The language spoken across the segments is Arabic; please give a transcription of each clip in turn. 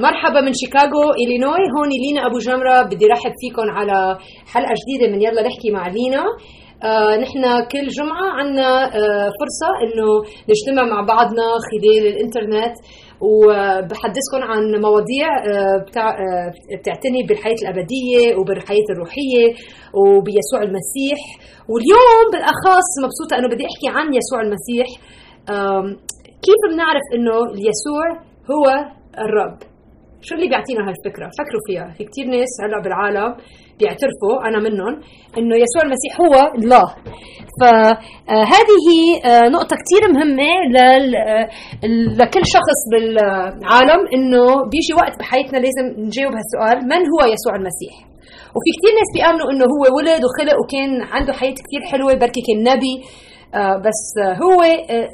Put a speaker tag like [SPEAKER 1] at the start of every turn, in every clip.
[SPEAKER 1] مرحبا من شيكاغو إلينوي. هون لينا أبو جمرة بدي رحب فيكم على حلقة جديدة من يلا نحكي مع لينا. آه نحن كل جمعة عنا آه فرصة إنه نجتمع مع بعضنا خلال الإنترنت. وبحدثكم عن مواضيع آه بتاع آه بتعتني بالحياة الأبدية وبالحياة الروحية وبيسوع المسيح. واليوم بالأخص مبسوطة إنه بدي أحكي عن يسوع المسيح. كيف بنعرف إنه يسوع هو الرب؟ شو اللي بيعطينا هالفكرة؟ فكروا فيها. في كثير ناس هلأ بالعالم بيعترفوا أنا منهم إنه يسوع المسيح هو الله. فهذه نقطة كثير مهمة لكل شخص بالعالم إنه بيجي وقت بحياتنا لازم نجاوب هالسؤال من هو يسوع المسيح؟ وفي كثير ناس بيآمنوا إنه هو ولد وخلق وكان عنده حياة كثير حلوة بركي كان نبي آه بس هو آه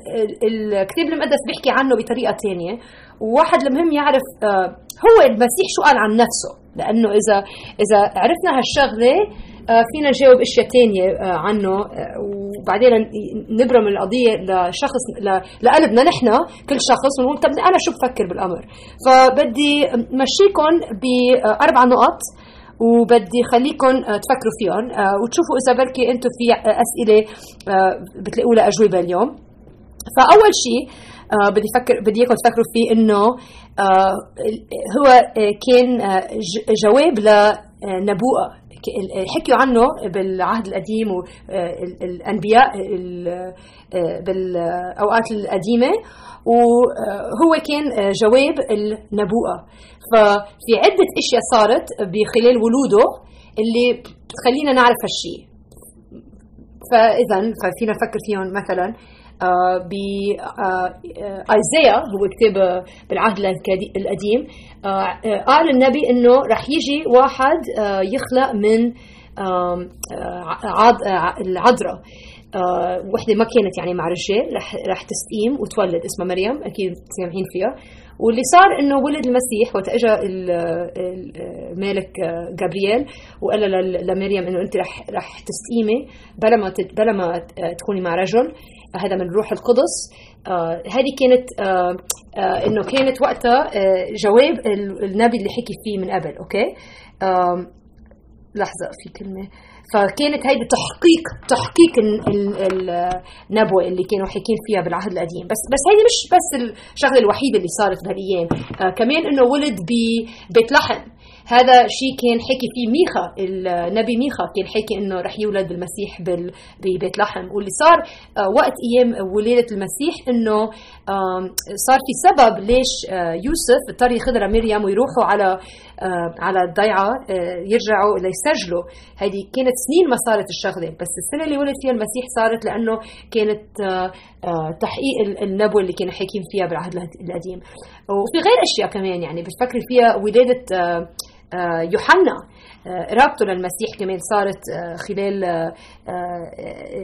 [SPEAKER 1] الكتاب المقدس بيحكي عنه بطريقة ثانية وواحد المهم يعرف آه هو المسيح شو قال عن نفسه؟ لأنه إذا إذا عرفنا هالشغلة فينا نجاوب إشياء ثانية عنه وبعدين نبرم القضية لشخص لقلبنا نحن كل شخص ونقول طب أنا شو بفكر بالأمر؟ فبدي مشيكم بأربع نقط وبدي خليكم تفكروا فيهم وتشوفوا إذا بركي أنتم في أسئلة بتلاقوا لها اجوبه اليوم. فأول شيء بدي فكر بدي اياكم تفكروا فيه إنه هو كان جواب لنبوءه حكيوا عنه بالعهد القديم والانبياء بالأوقات القديمة. وهو كان جواب النبوءة. ففي عدة أشياء صارت بخلال ولوده اللي بتخلينا نعرف هالشيء فاذا ففينا نفكر فيهم مثلا. آه ب ايزيا هو كتاب بالعهد القديم. آه قال النبي إنه رح يجي واحد آه يخلق من العذراء. وحدة ما كانت يعني مع رجال رح رح تستقيم وتولد اسمها مريم أكيد سامعين فيها. واللي صار إنه ولد المسيح وقت اجى الملك جابرييل وقال لمريم إنه أنت رح رح تستقيمي بلا ما بلا ما تكوني مع رجل. هذا من روح القدس. آه هذه كانت آه آه إنه كانت وقتها جواب النبي اللي حكي فيه من قبل أوكي؟ لحظة في كلمة. فكانت هيدي تحقيق تحقيق النبوة اللي كانوا حاكين فيها بالعهد القديم. بس بس هيدي مش بس الشغلة الوحيدة اللي صارت بهالايام آه كمان إنه ولد ببيت لحم هذا شيء كان حكي فيه ميخا النبي ميخا كان حكي إنه رح يولد المسيح ببيت لحم. واللي صار آه وقت أيام ولادة المسيح إنه آه صار في سبب ليش يوسف اضطر ياخذها مريم ويروحوا على على الضيعة يرجعوا ليسجلوا هذه كانت سنين ما صارت الشغلة. بس السنة اللي ولد فيها المسيح صارت لأنه كانت تحقيق النبوة اللي كانوا حاكين فيها بالعهد القديم. وفي غير أشياء كمان يعني بتفكري فيها ولادة يوحنا قرابته للمسيح كمان صارت خلال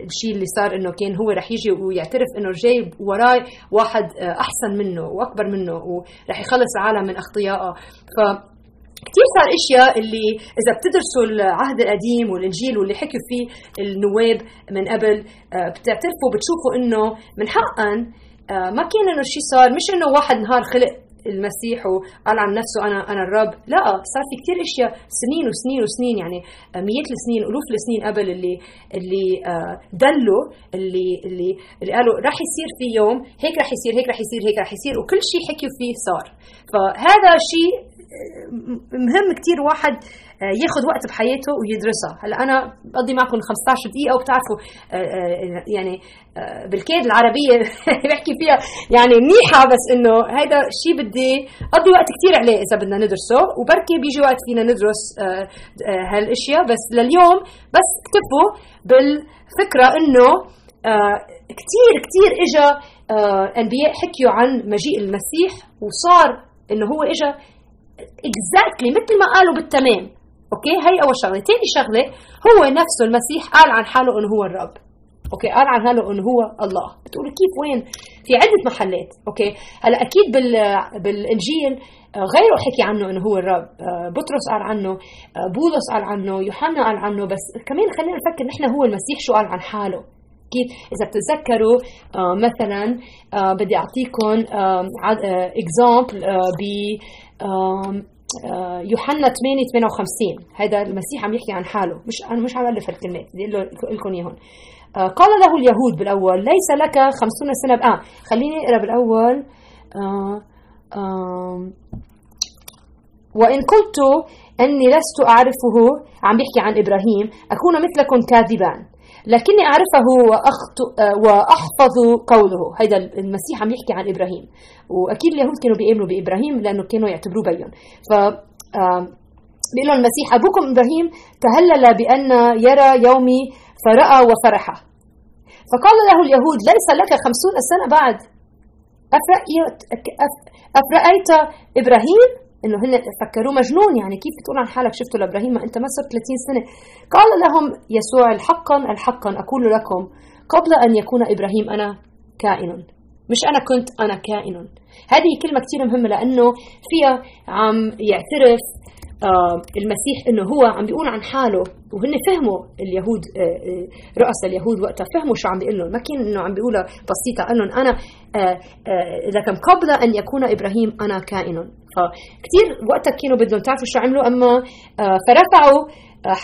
[SPEAKER 1] الشيء اللي صار إنه كان هو رح يجي ويعترف إنه جاي وراي واحد أحسن منه وأكبر منه ورح يخلص العالم من أخطيائه. ف كثير صار أشياء اللي إذا بتدرسوا العهد القديم والإنجيل واللي حكوا فيه النواب من قبل بتعترفوا بتشوفوا إنه من حقا ما كان إنه شيء صار مش إنه واحد نهار خلق المسيح وقال عن نفسه أنا أنا الرب. لا صار في كثير أشياء. سنين وسنين وسنين يعني مئات السنين الوف السنين قبل اللي اللي دلوا اللي اللي اللي قالوا راح يصير في يوم هيك راح يصير هيك راح يصير هيك راح يصير وكل شيء حكيوا فيه صار. فهذا شيء مهم كتير واحد ياخذ وقت بحياته ويدرسها. هلا أنا بقضي معكم 15 دقيقة وبتعرفوا يعني بالكاد العربية بحكي فيها يعني منيحة بس إنه هيدا شيء بدي أقضي وقت كتير عليه إذا بدنا ندرسه. وبركي بيجي وقت فينا ندرس هالأشياء. بس لليوم بس اكتفوا بالفكرة إنه كتير كتير اجى أنبياء حكيوا عن مجيء المسيح وصار إنه هو اجى exactly مثل ما قالوا بالتمام. okay هي أول شغلة. ثاني شغلة هو نفسه المسيح قال عن حاله إنه هو الرب. okay قال عن حاله إنه هو الله. بتقولوا كيف وين؟ في عدة محلات. okay هلا أكيد بال بالإنجيل غيره حكي عنه إنه هو الرب. بطرس قال عنه بولس قال عنه يوحنا قال عنه بس كمان خلينا نفكر نحن هو المسيح شو قال عن حاله. حكيت إذا بتتذكروا آه مثلا آه بدي أعطيكم اكزامبل آه يوحنا 8 58 هذا المسيح عم يحكي عن حاله مش أنا مش عم ألف الكلمات بدي أقول لكم إياهم. قال له اليهود بالأول ليس لك خمسون سنة آه خليني أقرأ بالأول. آه آه وإن قلت أني لست أعرفه عم بيحكي عن إبراهيم أكون مثلكم كاذبا. لكني أعرفه وأحفظ قوله. هذا المسيح عم يحكي عن إبراهيم. وأكيد اليهود كانوا بيؤمنوا بإبراهيم لأنه كانوا يعتبروه بين ف بيقول لهم المسيح أبوكم إبراهيم تهلل بأن يرى يومي فرأى وفرح. فقال له اليهود ليس لك خمسون سنة بعد. أفرأيت إبراهيم إنه هن فكروه مجنون يعني كيف بتقول عن حالك شفته لإبراهيم أنت ما صرت 30 سنة؟ قال لهم يسوع الحقا الحقا أقول لكم قبل أن يكون إبراهيم أنا كائن. مش أنا كنت أنا كائن. هذه كلمة كثير مهمة لأنه فيها عم يعترف المسيح إنه هو عم بيقول عن حاله وهن فهموا اليهود آه آه رؤساء اليهود وقتها فهموا شو عم بيقول لهم. ما كان إنه عم بيقولها بسيطة قال لهم أنا لكن قبل أن يكون إبراهيم أنا كائن. فكثير وقتها كانوا بدهم تعرفوا شو عملوا أما فرفعوا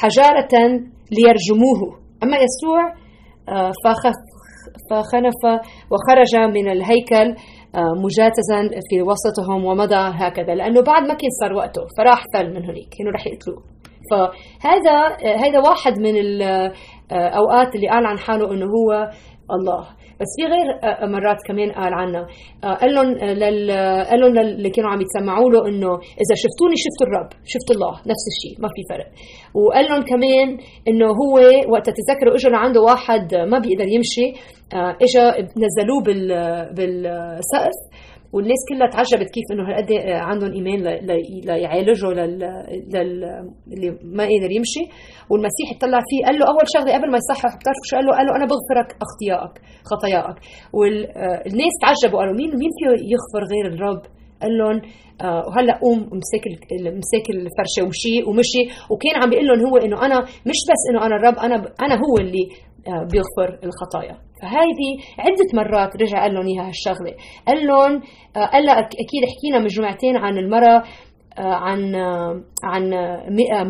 [SPEAKER 1] حجارة ليرجموه. أما يسوع فخف فخنف وخرج من الهيكل مجاتزا في وسطهم ومضى هكذا لأنه بعد ما كان صار وقته فراح فل من هناك. كانوا رح يقتلوه. فهذا هذا واحد من الاوقات اللي قال عن حاله إنه هو الله. بس في غير مرات كمان قال عنا قال لهم. قال لهم اللي كانوا عم يتسمعوا له إنه إذا شفتوني شفتوا الرب شفتوا الله نفس الشيء ما في فرق. وقال لهم كمان إنه هو وقت تتذكروا اجى لعنده واحد ما بيقدر يمشي اجى نزلوه بال... بالسقف. والناس كلها تعجبت كيف إنه هالقد عندهم إيمان ليعالجوا لل... لل... اللي ما قادر يمشي والمسيح اطلع فيه قال له أول شغلة قبل ما يصحح بتعرفوا شو قال له؟ قال له أنا بغفرك أخطيائك خطاياك والناس تعجبوا قالوا مين مين فيه يغفر غير الرب؟ قال لهم آه وهلأ قوم مسك مسك الفرشة ومشي ومشي وكان عم بيقول لهم هو إنه أنا مش بس إنه أنا الرب أنا أنا هو اللي آه بيغفر الخطايا. فهذه عدة مرات رجع قال لهم إياها هالشغلة. قال لهم آه قال أكيد حكينا من جمعتين عن المرأة عن عن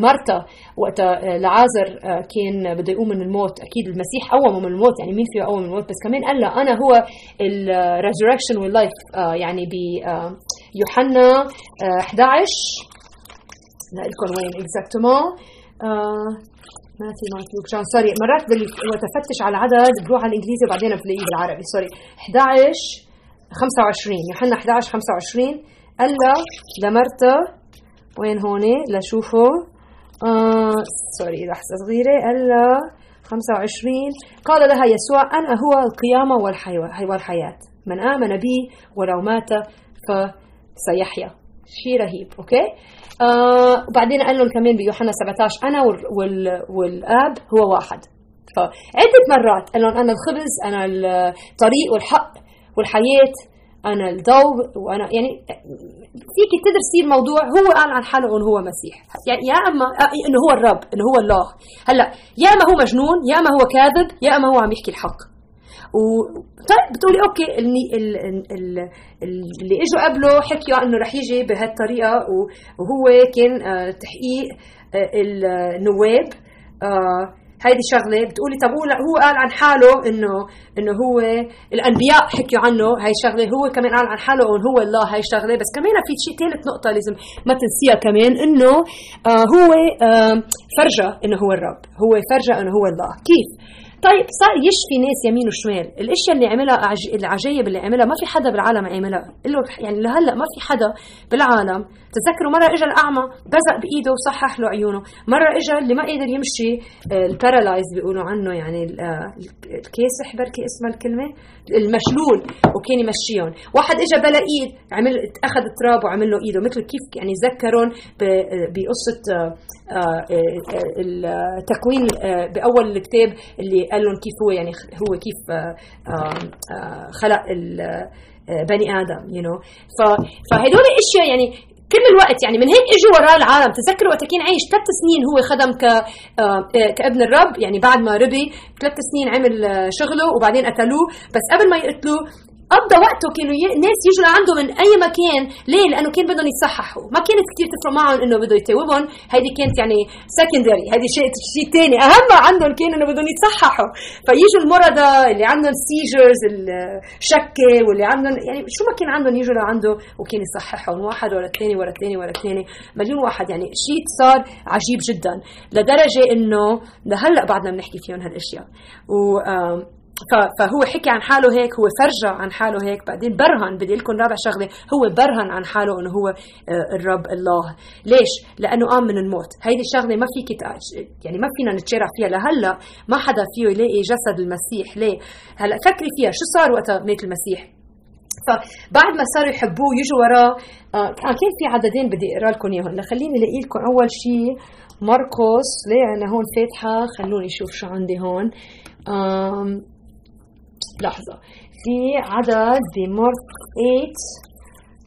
[SPEAKER 1] مرتا وقت لعازر كان بده يقوم من الموت. أكيد المسيح قومه من الموت يعني مين فيه يقوم من الموت؟ بس كمان قال له أنا هو ال resurrection وال life يعني بيوحنا 11 لكم وين exactement Mark Luke John sorry مرات وقت افتش على العدد بروح على الإنجليزي وبعدين بلاقيه بالعربي sorry. 11 25 يوحنا 11 25 قال لمرتا وين هون؟ لشوفه. آه sorry لحظة صغيرة. قال 25 قال لها يسوع أنا هو القيامة والحياة. من آمن بي ولو مات فسيحيا. شيء رهيب okay؟ آه وبعدين قال لهم كمان بيوحنا 17 أنا وال والآب هو واحد. فعدة مرات قال لهم أنا الخبز أنا الطريق والحق والحياة أنا الضوء وأنا يعني فيك تدرسي الموضوع هو قال عن حاله انه هو مسيح. يعني يا أما إنه هو الرب إنه هو الله. هلأ يا أما هو مجنون يا أما هو كاذب يا أما هو عم يحكي الحق. و طيب بتقولي أوكي اللي, اللي إجوا قبله حكيوا إنه رح يجي بهالطريقة وهو كان تحقيق النواب. هيدي شغلة بتقولي طب هو قال عن حاله انه إنه هو الأنبياء حكيوا عنه هاي شغلة هو كمان قال عن حاله إنه هو الله هاي شغلة. بس كمان في شيء ثالث نقطة لازم ما تنسيها كمان إنه آه هو آه فرجة إنه هو الرب هو فرجة إنه هو الله. كيف؟ طيب صار يشفي ناس يمين وشمال. الأشياء اللي عملها العجائب اللي عملها ما في حدا بالعالم عملها. له يعني لهلأ ما في حدا بالعالم. تذكروا مرة اجى الأعمى بزق بإيده وصحح له عيونه. مرة اجى اللي ما قدر يمشي البارالايز بيقولوا عنه يعني الكاسح بركي اسمها الكلمة؟ المشلول وكان يمشيهم. واحد اجى بلا إيد عمل أخذ تراب وعمل له إيده. مثل كيف يعني ذكرهم بقصة التكوين بأول الكتاب اللي قال لهم كيف هو يعني هو كيف خلق بني آدم يو know. فهدول أشياء يعني كل الوقت يعني من هيك إجوا وراه العالم تذكروا وقت كان عايش ثلاث سنين هو خدم ك آه، كابن الرب يعني بعد ما ربي ثلاث سنين عمل آه، شغله وبعدين قتلوه بس قبل ما يقتلوه قضى وقته كانوا ي... ناس يجوا لعنده من أي مكان. ليه؟ لأنه كان بدهم يتصححوا ما كانت كثير تفرق معهم إنه بده يتوبهم. هيدي كانت يعني سكندري هيدي شيء شيء ثاني أهم عندهم كان إنه بدهم يتصححوا فيجوا المرضى اللي عندهم سيجرز الشكة واللي عندهم يعني شو ما كان عندهم يجوا لعنده وكان يصححهم. واحد ورا الثاني ورا الثاني ورا الثاني مليون واحد. يعني شيء صار عجيب جدا. لدرجة إنه لهلأ بعدنا بنحكي فيهم هالأشياء. و فهو حكي عن حاله هيك هو فرجى عن حاله هيك. بعدين برهن بدي لكم رابع شغلة هو برهن عن حاله إنه هو آه، الرب الله. ليش؟ لأنه قام من الموت. هيدي الشغلة ما فيك يعني ما فينا نتشارع فيها لهلأ. ما حدا فيه يلاقي جسد المسيح. ليه؟ هلأ فكري فيها شو صار وقت مات المسيح؟ فبعد ما صاروا يحبوه يجوا وراه آه كان في عددين بدي أقرأ لكم إياهم. خليني ألاقي لكم أول شيء مرقس ليه؟ أنا هون فاتحة خلوني أشوف شو عندي هون. لحظة. في عدد بمارك 8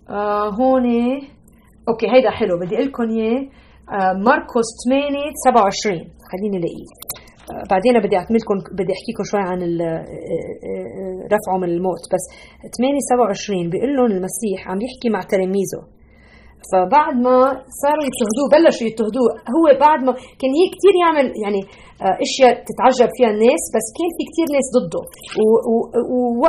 [SPEAKER 1] آه هون أوكي هيدا حلو بدي أقول لكم إياه. آه مرقس 8 27 خليني الاقيه آه بعدين بدي أعمل لكم بدي أحكي لكم شوي عن آه، آه، رفعه من الموت. بس 8 27 بيقول لهم المسيح عم يحكي مع تلاميذه. فبعد ما صاروا يضطهدوه بلشوا يضطهدوه هو بعد ما كان هي كثير يعمل يعني آه، أشياء تتعجب فيها الناس بس كان في كثير ناس ضده. و,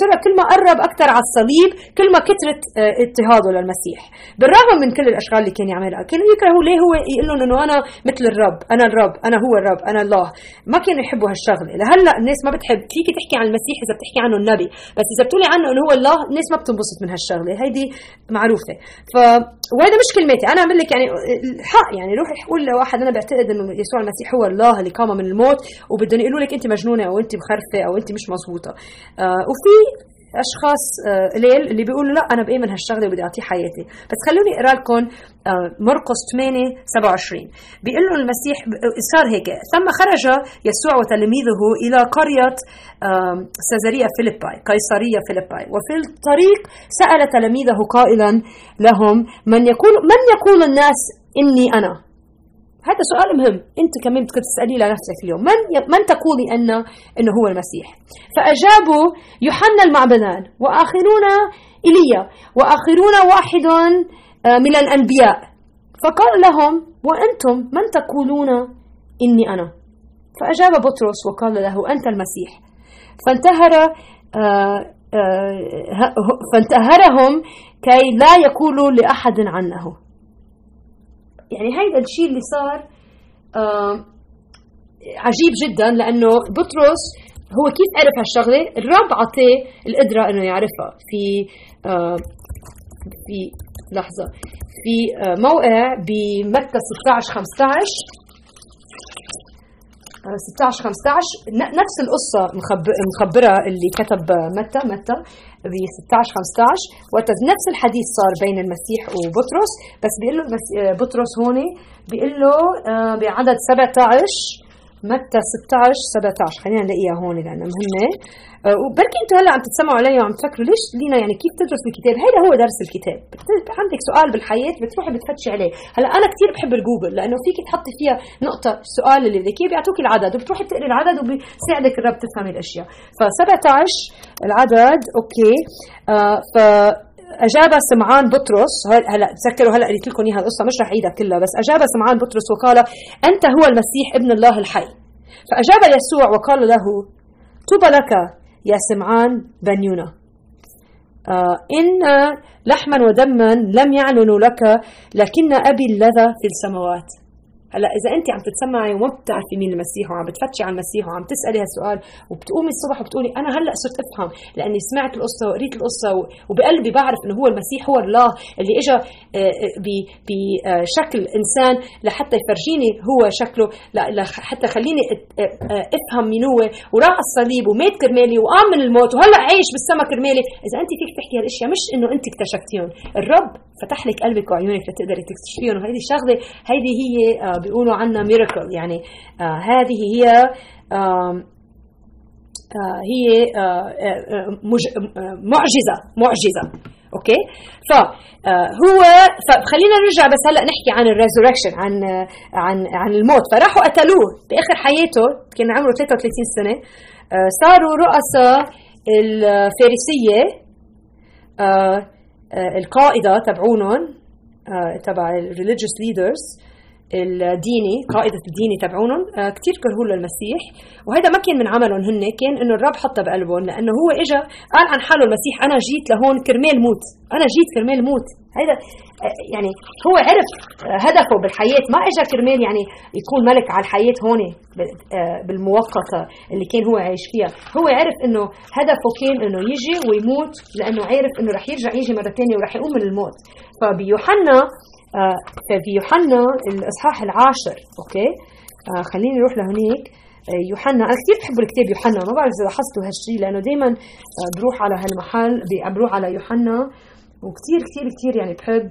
[SPEAKER 1] ترى كل ما قرب أكثر على الصليب كل ما كثرت آه، اضطهاده للمسيح. بالرغم من كل الأشغال اللي كان يعملها. كانوا يكرهوا ليه هو يقول لهم إنه أنا مثل الرب؟ أنا الرب أنا هو الرب أنا الله. ما كانوا يحبوا هالشغلة. لهلأ الناس ما بتحب. فيك تحكي عن المسيح إذا بتحكي عنه النبي. بس إذا بتقولي عنه إنه هو الله الناس ما بتنبسط من هالشغلة. هيدي معروفة. ف وهذا مش كلمتي. أنا أعمل لك يعني الحق يعني روح يقول لواحد أنا بعتقد إنه يسوع المسيح هو الله اللي قام من الموت وبدهم يقولوا لك أنت مجنونة أو أنت مخرفة أو أنت مش مزبوطه آه وفي أشخاص قليل آه اللي بيقولوا لا أنا بآمن هالشغلة وبدي أعطيه حياتي. بس خلوني أقرأ لكم آه مرقس 8 27 بيقول له المسيح صار هيك. ثم خرج يسوع وتلاميذه إلى قرية Caesarea Philippi قيصرية Philippi. وفي الطريق سأل تلاميذه قائلا لهم من يقول من يقول الناس إني أنا؟ هذا سؤال مهم. انت كمان بدك تساليه لنفسك اليوم. من من تقولي ان إنه هو المسيح؟ فأجابوا يوحنا المعبدان وآخرون إيليا وآخرون واحد آه، من الأنبياء. فقال لهم وأنتم من تقولون إني أنا؟ فأجاب بطرس وقال له أنت المسيح. فانتهر آه، آه، فانتهرهم كي لا يقولوا لأحد عنه. يعني هيدا الشيء اللي صار آه عجيب جدا لأنه بطرس هو كيف عرف هالشغلة؟ الرب عطيه القدرة إنه يعرفها في آه في لحظة في آه موقع بمتى 16 15 16 15 نفس القصة مخبرة اللي كتب متى متى؟ ب 16 15 وقت نفس الحديث صار بين المسيح وبطرس. بس بيقول له بطرس هون بيقول له آه، بعدد 17 متى؟ 16 17 خلينا نلاقيها هون لأنها مهمة. آه، وبركي أنتم هلأ عم تتسمعوا علي وعم تفكروا ليش لينا يعني كيف تدرس الكتاب؟ هذا هو درس الكتاب. عندك سؤال بالحياة بتروحي بتفتشي عليه. هلأ أنا كثير بحب الجوجل لأنه فيك تحطي فيها نقطة السؤال اللي بدك اياه بيعطوك العدد وبتروحي بتقري العدد وبيساعدك الرب تفهمي الأشياء. ف 17 العدد أوكي. آه ف أجاب سمعان بطرس هلا تذكروا هلا قريت لكم إياها القصة مش رح أعيدها كلها بس أجاب سمعان بطرس وقال أنت هو المسيح ابن الله الحي. فأجاب يسوع وقال له طوبى لك يا سمعان بن يونا آه إن لحما ودما لم يعلنوا لك لكن أبي الذي في السماوات. هلا إذا انت عم تتسمعي وما بتعرفي مين المسيح وعم بتفتشي عن المسيح وعم تسألي هالسؤال وبتقومي الصبح وبتقولي أنا هلأ صرت أفهم لأني سمعت القصة وقريت القصة وبقلبي بعرف إنه هو المسيح هو الله اللي اجى آه، آه، بشكل إنسان لحتى يفرجيني هو شكله لحتى خليني آه، أفهم مين هو وراح الصليب ومات كرمالي وقام من الموت وهلأ عايش بالسما كرمالي. إذا انت فيك تحكي هالأشياء مش إنه انت اكتشفتيهم الرب فتح لك قلبك وعيونك لتقدري تكتشفيهم. وهذه الشغلة هيدي هي بيقولوا عنها miracle يعني آه هذه هي آه هي آه معجزة معجزة. okay؟ فهو فخلينا نرجع بس هلأ نحكي عن ال resurrection عن عن عن الموت. فراحوا قتلوه باخر حياته كان عمره 33 سنة. صاروا رؤساء الفريسية القائدة تبعونهم تبع ال religious leaders الديني قائدة الديني تبعونهم آه كثير كرهوا للمسيح وهذا ما كان من عملهم هن كان إنه الرب حطها بقلبهم لأنه هو اجى قال عن حاله المسيح أنا جيت لهون كرمال موت أنا جيت كرمال موت. هذا آه يعني هو عرف آه هدفه بالحياة ما اجى كرمال يعني يكون ملك على الحياة هون بالمؤقتة اللي كان هو عايش فيها. هو عرف إنه هدفه كان إنه يجي ويموت لأنه عارف إنه رح يرجع يجي مرة ثانية ورح يقوم من الموت. فبيوحنا آه، في يوحنا الإصحاح العاشر okay؟ آه خليني نروح لهنيك. آه يوحنا أنا كثير بحب الكتاب يوحنا ما بعرف إذا لاحظتوا هالشيء لأنه دائما آه بروح على هالمحل بروح على يوحنا وكثير كثير كثير يعني بحب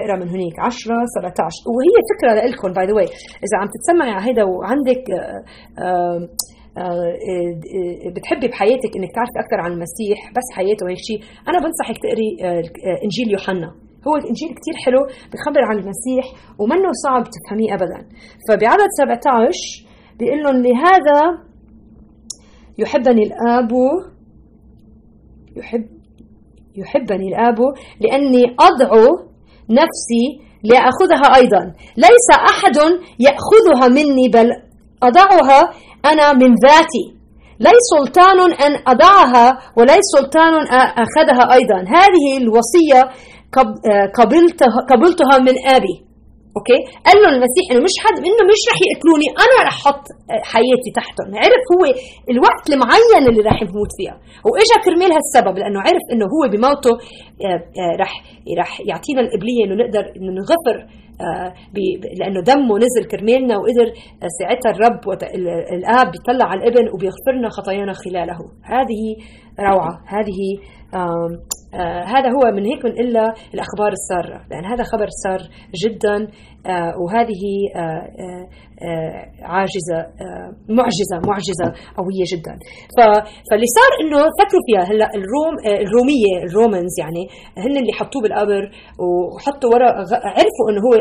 [SPEAKER 1] أقرأ من هنيك. 10 17 وهي فكرة لكم by the way إذا عم تتسمعي على هيدا وعندك بتحبي بحياتك إنك تعرفي أكثر عن المسيح بس حياته وهيك شيء أنا بنصحك تقري إنجيل يوحنا. هو الإنجيل كتير حلو بخبر عن المسيح ومنه صعب تفهميه أبدا. فبعدد 17 بيقول لهم لهذا يحبني الآب يحب يحبني الآب لأني أضع نفسي لأخذها أيضا. ليس أحد يأخذها مني بل أضعها أنا من ذاتي. لي سلطان أن أضعها ولي سلطان أخذها أيضا. هذه الوصية آه، قبلتها قبلتها من أبي. أوكي؟ قال له المسيح إنه مش حد إنه مش رح يقتلوني أنا رح أحط آه، حياتي تحتهم. عرف هو الوقت المعين اللي رح يموت فيها. وإجا كرمال هالسبب لأنه عرف إنه هو بموته آه، رح رح يعطينا القبليه إنه نقدر إنه نغفر لأنه دمه نزل كرمالنا وقدر ساعتها الرب الآب بيطلع على الإبن وبيغفرنا خطايانا خلاله هذه روعة هذه آه هذا هو من هيك إلا الأخبار السارة لأن هذا خبر سار جدا آه وهذه آه, آه،, آه، عاجزة آه، معجزة معجزة قوية جدا. فاللي صار إنه فكروا فيها هلأ الروم الرومية الرومانز يعني هن اللي حطوه بالقبر وحطوا ورا عرفوا إنه هو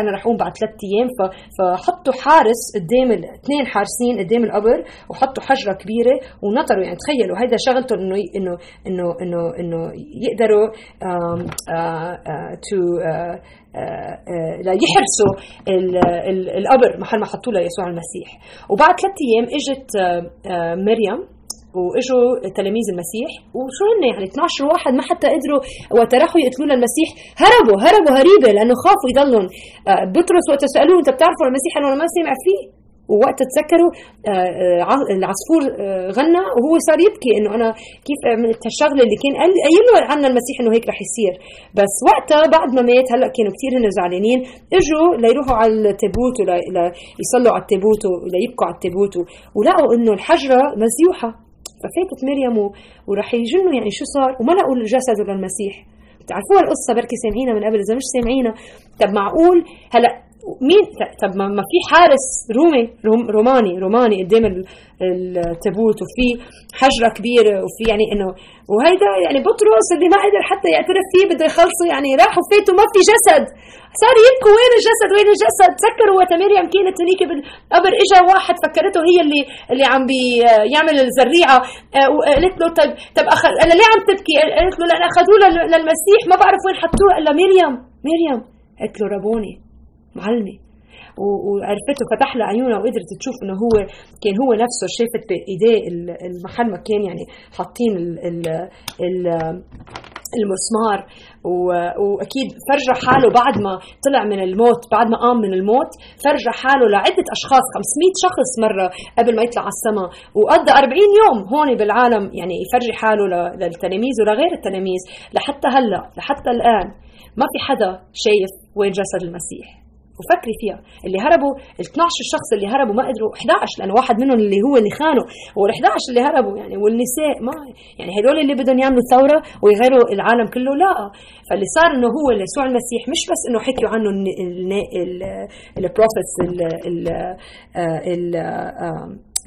[SPEAKER 1] أنا رح أقوم بعد ثلاث أيام فحطوا حارس قدام اثنين حارسين قدام القبر وحطوا حجرة كبيرة ونطروا يعني تخيلوا هيدا شغلتهم إنه إنه إنه إنه إنه يقدروا تو لا يحرسوا القبر محل ما حطوا له يسوع المسيح. وبعد ثلاث أيام إجت مريم وإجوا تلاميذ المسيح. وشو هن يعني؟ 12 واحد ما حتى قدروا وقت راحوا يقتلوا المسيح. هربوا هربوا هريبه لأنه خافوا يضلهم. بطرس وقت سألوه أنت بتعرفوا المسيح؟ انه ما سمع فيه. ووقت تذكروا آه، آه، العصفور آه، غنى وهو صار يبكي إنه أنا كيف عملت هالشغله اللي كان قايل له عنا المسيح إنه هيك رح يصير. بس وقتها بعد ما مات هلأ كانوا كثير هن زعلانين إجوا ليروحوا على التابوت ليصلوا على التابوت وليبكوا على التابوت ولقوا إنه الحجرة مزيوحة. ففاتت مريم ورح يجنوا يعني شو صار؟ وما لقوا الجسد للمسيح بتعرفوها القصة بركي سامعينها من قبل إذا مش سامعينها. طب معقول؟ هلأ مين؟ طب ما في حارس رومي روم روماني روماني قدام التابوت وفي حجرة كبيرة وفي يعني انه وهيدا يعني بطرس اللي ما قدر حتى يعترف فيه بده يخلصه يعني راحوا فاتوا ما في جسد. صار يبكوا وين الجسد؟ وين الجسد؟ تذكروا وقت مريم كانت هنيك بالقبر اجى واحد فكرته هي اللي اللي عم بيعمل الزريعة. آه، وقالت له طب طب أنا ليه عم تبكي؟ قالت له لأن أخذوه للمسيح ما بعرف وين حطوه. الا مريم مريم قالت له ربوني. معلمه وعرفته فتح لها عيونها وقدرت تشوف إنه هو كان هو نفسه شافت بايديه المحل ما كان يعني حاطين المسمار. وأكيد فرجى حاله بعد ما طلع من الموت بعد ما قام من الموت فرجى حاله لعدة أشخاص 500 شخص مرة قبل ما يطلع على السماء. وقضى 40 يوم هون بالعالم يعني يفرجي حاله للتلاميذ ولغير التلاميذ لحتى هلأ لحتى الآن ما في حدا شايف وين جسد المسيح. وفكري فيها. اللي هربوا ال 12 شخص اللي هربوا ما قدروا 11 لأنه واحد منهم اللي هو اللي خانوا وال 11 اللي هربوا يعني والنساء ما يعني هدول اللي بدهم يعملوا ثورة ويغيروا العالم كله لا. فاللي صار إنه هو يسوع المسيح مش بس إنه حكيوا عنه البروفيتس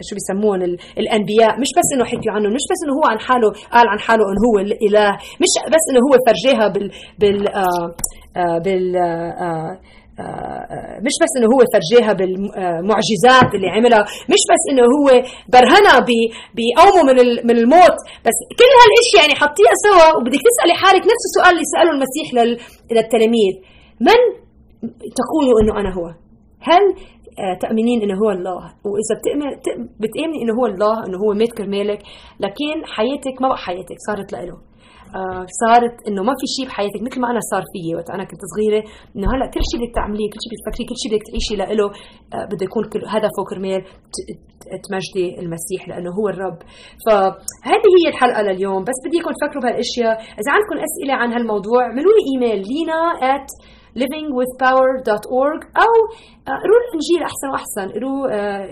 [SPEAKER 1] شو بيسموهم الأنبياء. مش بس إنه حكيوا عنه مش بس إنه هو عن حاله قال عن حاله إنه هو الاله مش بس إنه هو فرجاها بال بال آه آه بال آه مش بس إنه هو فرجاها بالمعجزات اللي عملها مش بس إنه هو برهنها بقومه من من الموت بس كل هالأشياء يعني حطيها سوا وبدك تسألي حالك نفس السؤال اللي سأله المسيح للتلاميذ. من تقولوا إنه أنا هو؟ هل تأمنين إنه هو الله؟ وإذا بتأمن بتأمني إنه هو الله إنه هو مات كرمالك لكن حياتك ما بقى حياتك صارت لإله. آه صارت إنه ما في شيء بحياتك مثل ما أنا صار فيي وقت أنا كنت صغيرة إنه هلأ كل شيء بدك تعمليه كل شيء بدك تفكريه كل شيء بدك تعيشي لإله آه بده يكون هدفه كرمال تمجدي المسيح لإنه هو الرب. فهذه هي الحلقة لليوم بس بدي إياكم تفكروا بهالأشياء. إذا عندكم أسئلة عن هالموضوع اعملوا لي إيميل لينا at livingwithpower.org أو قروا الإنجيل أحسن وأحسن. قروا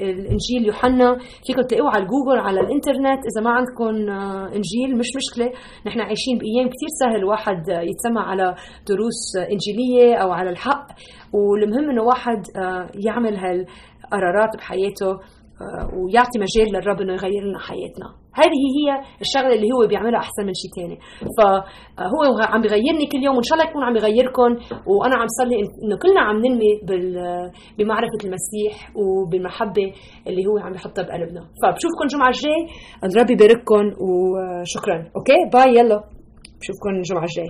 [SPEAKER 1] الإنجيل يوحنا. فيكم تلاقوه على جوجل على الإنترنت. إذا ما عندكم إنجيل مش مشكلة. نحن عايشين بأيام كثير سهل واحد يتسمع على دروس إنجيلية أو على الحق. والمهم إنه واحد يعمل هالقرارات بحياته ويعطي مجال للرب إنه يغير لنا حياتنا. هذه هي الشغلة اللي هو بيعملها أحسن من شيء ثاني فهو عم بيغيرني كل يوم وإن شاء الله يكون عم بيغيركم وأنا عم صلي إنه كلنا عم ننمي بمعرفة المسيح وبالمحبة اللي هو عم يحطها بقلبنا. فبشوفكم الجمعة الجاي الرب يبارككم وشكرا okay؟ bye يلا. بشوفكم الجمعة الجاي.